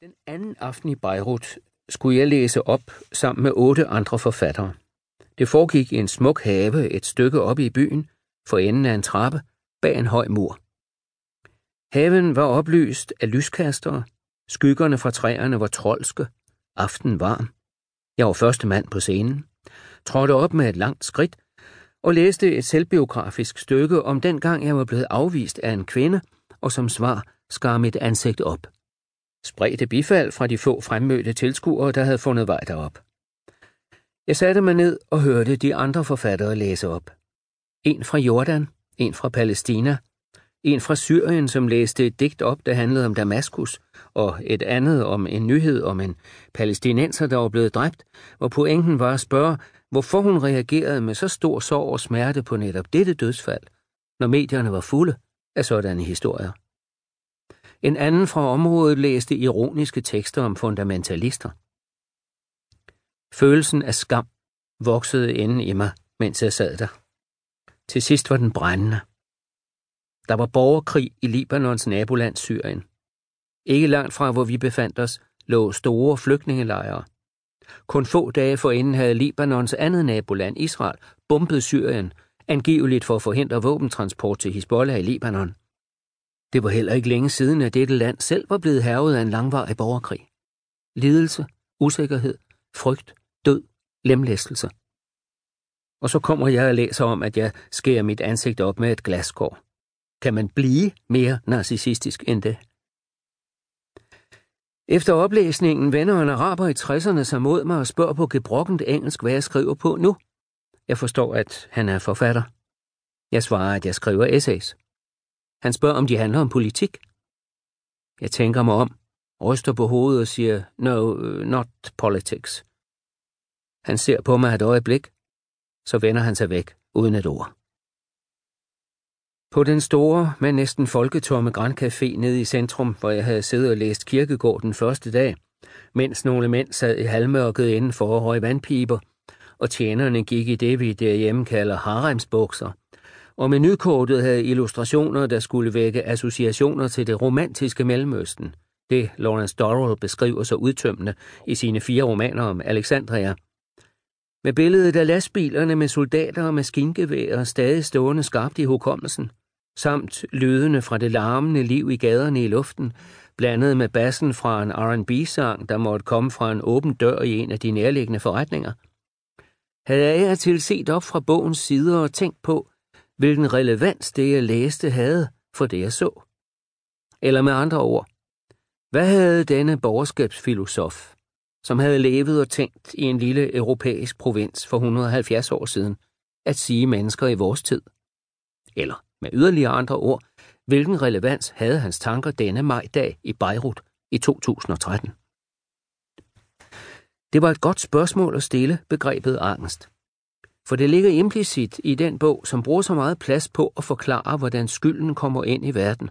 Den anden aften i Beirut skulle jeg læse op sammen med otte andre forfattere. Det foregik i en smuk have et stykke oppe i byen, for enden af en trappe, bag en høj mur. Haven var oplyst af lyskastere, skyggerne fra træerne var trolske, aften varm. Jeg var første mand på scenen, trådte op med et langt skridt og læste et selvbiografisk stykke om den gang jeg var blevet afvist af en kvinde, og som svar skar mit ansigt op spredte bifald fra de få fremmødte tilskuere, der havde fundet vej derop. Jeg satte mig ned og hørte de andre forfattere læse op. En fra Jordan, en fra Palæstina, en fra Syrien, som læste et digt op, der handlede om Damaskus, og et andet om en nyhed om en palæstinenser, der var blevet dræbt, hvor pointen var at spørge, hvorfor hun reagerede med så stor sorg og smerte på netop dette dødsfald, når medierne var fulde af sådanne historier. En anden fra området læste ironiske tekster om fundamentalister. Følelsen af skam voksede inden i mig, mens jeg sad der. Til sidst var den brændende. Der var borgerkrig i Libanons naboland Syrien. Ikke langt fra, hvor vi befandt os, lå store flygtningelejre. Kun få dage forinden havde Libanons andet naboland, Israel, bombet Syrien, angiveligt for at forhindre våbentransport til Hezbollah i Libanon. Det var heller ikke længe siden, at dette land selv var blevet hervet af en langvarig borgerkrig. Lidelse, usikkerhed, frygt, død, lemlæstelse. Og så kommer jeg og læser om, at jeg skærer mit ansigt op med et glaskår. Kan man blive mere narcissistisk end det? Efter oplæsningen vender en araber i 60'erne sig mod mig og spørger på gebrokkent engelsk, hvad jeg skriver på nu. Jeg forstår, at han er forfatter. Jeg svarer, at jeg skriver essays. Han spørger, om de handler om politik. Jeg tænker mig om, ryster på hovedet og siger, no, øh, not politics. Han ser på mig et øjeblik, så vender han sig væk, uden et ord. På den store, men næsten folketomme Grand Café nede i centrum, hvor jeg havde siddet og læst kirkegård den første dag, mens nogle mænd sad i halvmørket indenfor og røg vandpiber, og tjenerne gik i det, vi derhjemme kalder haremsbukser, og menukortet havde illustrationer, der skulle vække associationer til det romantiske Mellemøsten. Det Lawrence Dorrell beskriver så udtømmende i sine fire romaner om Alexandria. Med billedet af lastbilerne med soldater og maskingeværer stadig stående skarpt i hukommelsen, samt lydene fra det larmende liv i gaderne i luften, blandet med bassen fra en R&B-sang, der måtte komme fra en åben dør i en af de nærliggende forretninger. Havde jeg til set op fra bogens sider og tænkt på, hvilken relevans det, jeg læste, havde for det, jeg så. Eller med andre ord, hvad havde denne borgerskabsfilosof, som havde levet og tænkt i en lille europæisk provins for 170 år siden, at sige mennesker i vores tid? Eller med yderligere andre ord, hvilken relevans havde hans tanker denne majdag i Beirut i 2013? Det var et godt spørgsmål at stille begrebet angst. For det ligger implicit i den bog, som bruger så meget plads på at forklare, hvordan skylden kommer ind i verden,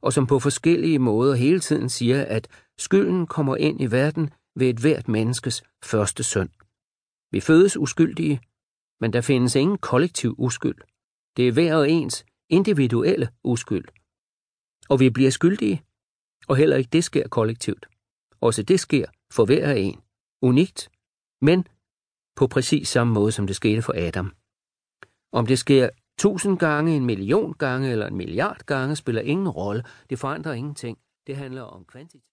og som på forskellige måder hele tiden siger, at skylden kommer ind i verden ved et hvert menneskes første søn. Vi fødes uskyldige, men der findes ingen kollektiv uskyld. Det er hver og ens individuelle uskyld. Og vi bliver skyldige, og heller ikke det sker kollektivt. Også det sker for hver og en. Unikt, men på præcis samme måde, som det skete for Adam. Om det sker tusind gange, en million gange eller en milliard gange, spiller ingen rolle. Det forandrer ingenting. Det handler om kvantitet.